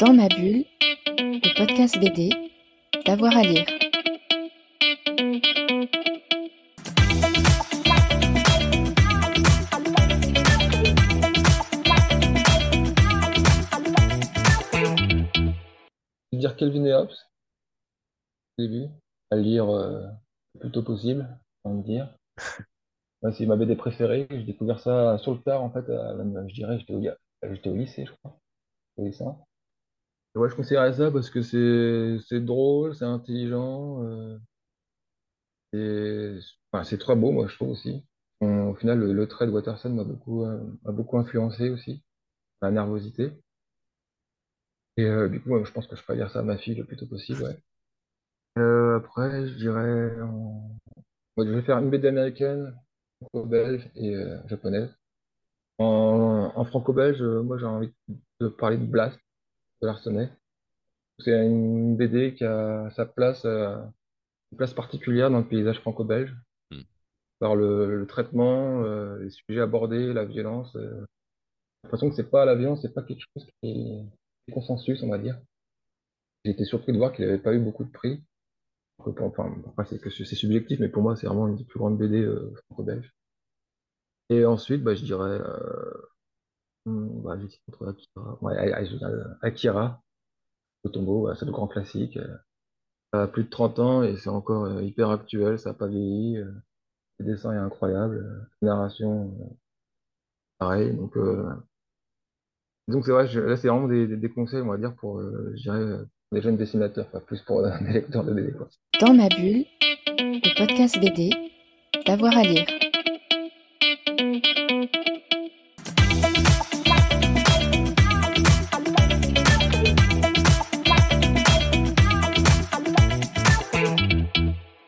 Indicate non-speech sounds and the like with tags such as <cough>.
Dans ma bulle, le podcast BD, d'avoir à lire. Je dire Kelvin et Hobbes, au début, à lire euh, le plus tôt possible, on me dire. C'est ma BD préférée. J'ai découvert ça sur le tard, en fait, je dirais, j'étais au, j'étais au lycée, je crois, au lycée. Et ouais, je conseillerais ça parce que c'est c'est drôle, c'est intelligent, euh, enfin, c'est très beau, moi, je trouve aussi. Au final, le, trait de Watterson m'a beaucoup, euh, m'a beaucoup influencé aussi, la nervosité. Et euh, du coup, je pense que je ferais lire ça à ma fille le plus tôt possible, après, je dirais, je vais faire une BD américaine, franco-belge et japonaise. En, franco-belge, moi, j'ai envie de parler de Blast, de. C'est une BD qui a sa place, euh, une place particulière dans le paysage franco-belge, Hmm. par le, le traitement, euh, les sujets abordés, la violence. euh. J'ai l'impression que c'est pas la violence, c'est pas quelque chose qui est, consensus, on va dire. J'ai été surpris de voir qu'il n'avait pas eu beaucoup de prix. Enfin, c'est que c'est subjectif, mais pour moi, c'est vraiment une des plus grandes BD euh, franco-belges. Et ensuite, bah, je dirais, euh, entre Akira, ouais, Akira, Akira, ouais, c'est le grand classique. euh. Ça a plus de 30 ans et c'est encore euh, hyper actuel, ça n'a pas vieilli. euh, le dessin est incroyable, euh, la narration, euh, pareil. Donc, euh, c'est vrai, là, c'est vraiment des, conseils, on va dire, pour, euh, euh, des jeunes dessinateurs, plus pour <laughs> euh, des lecteurs de BD. Dans ma bulle, le podcast BD, d'avoir à lire.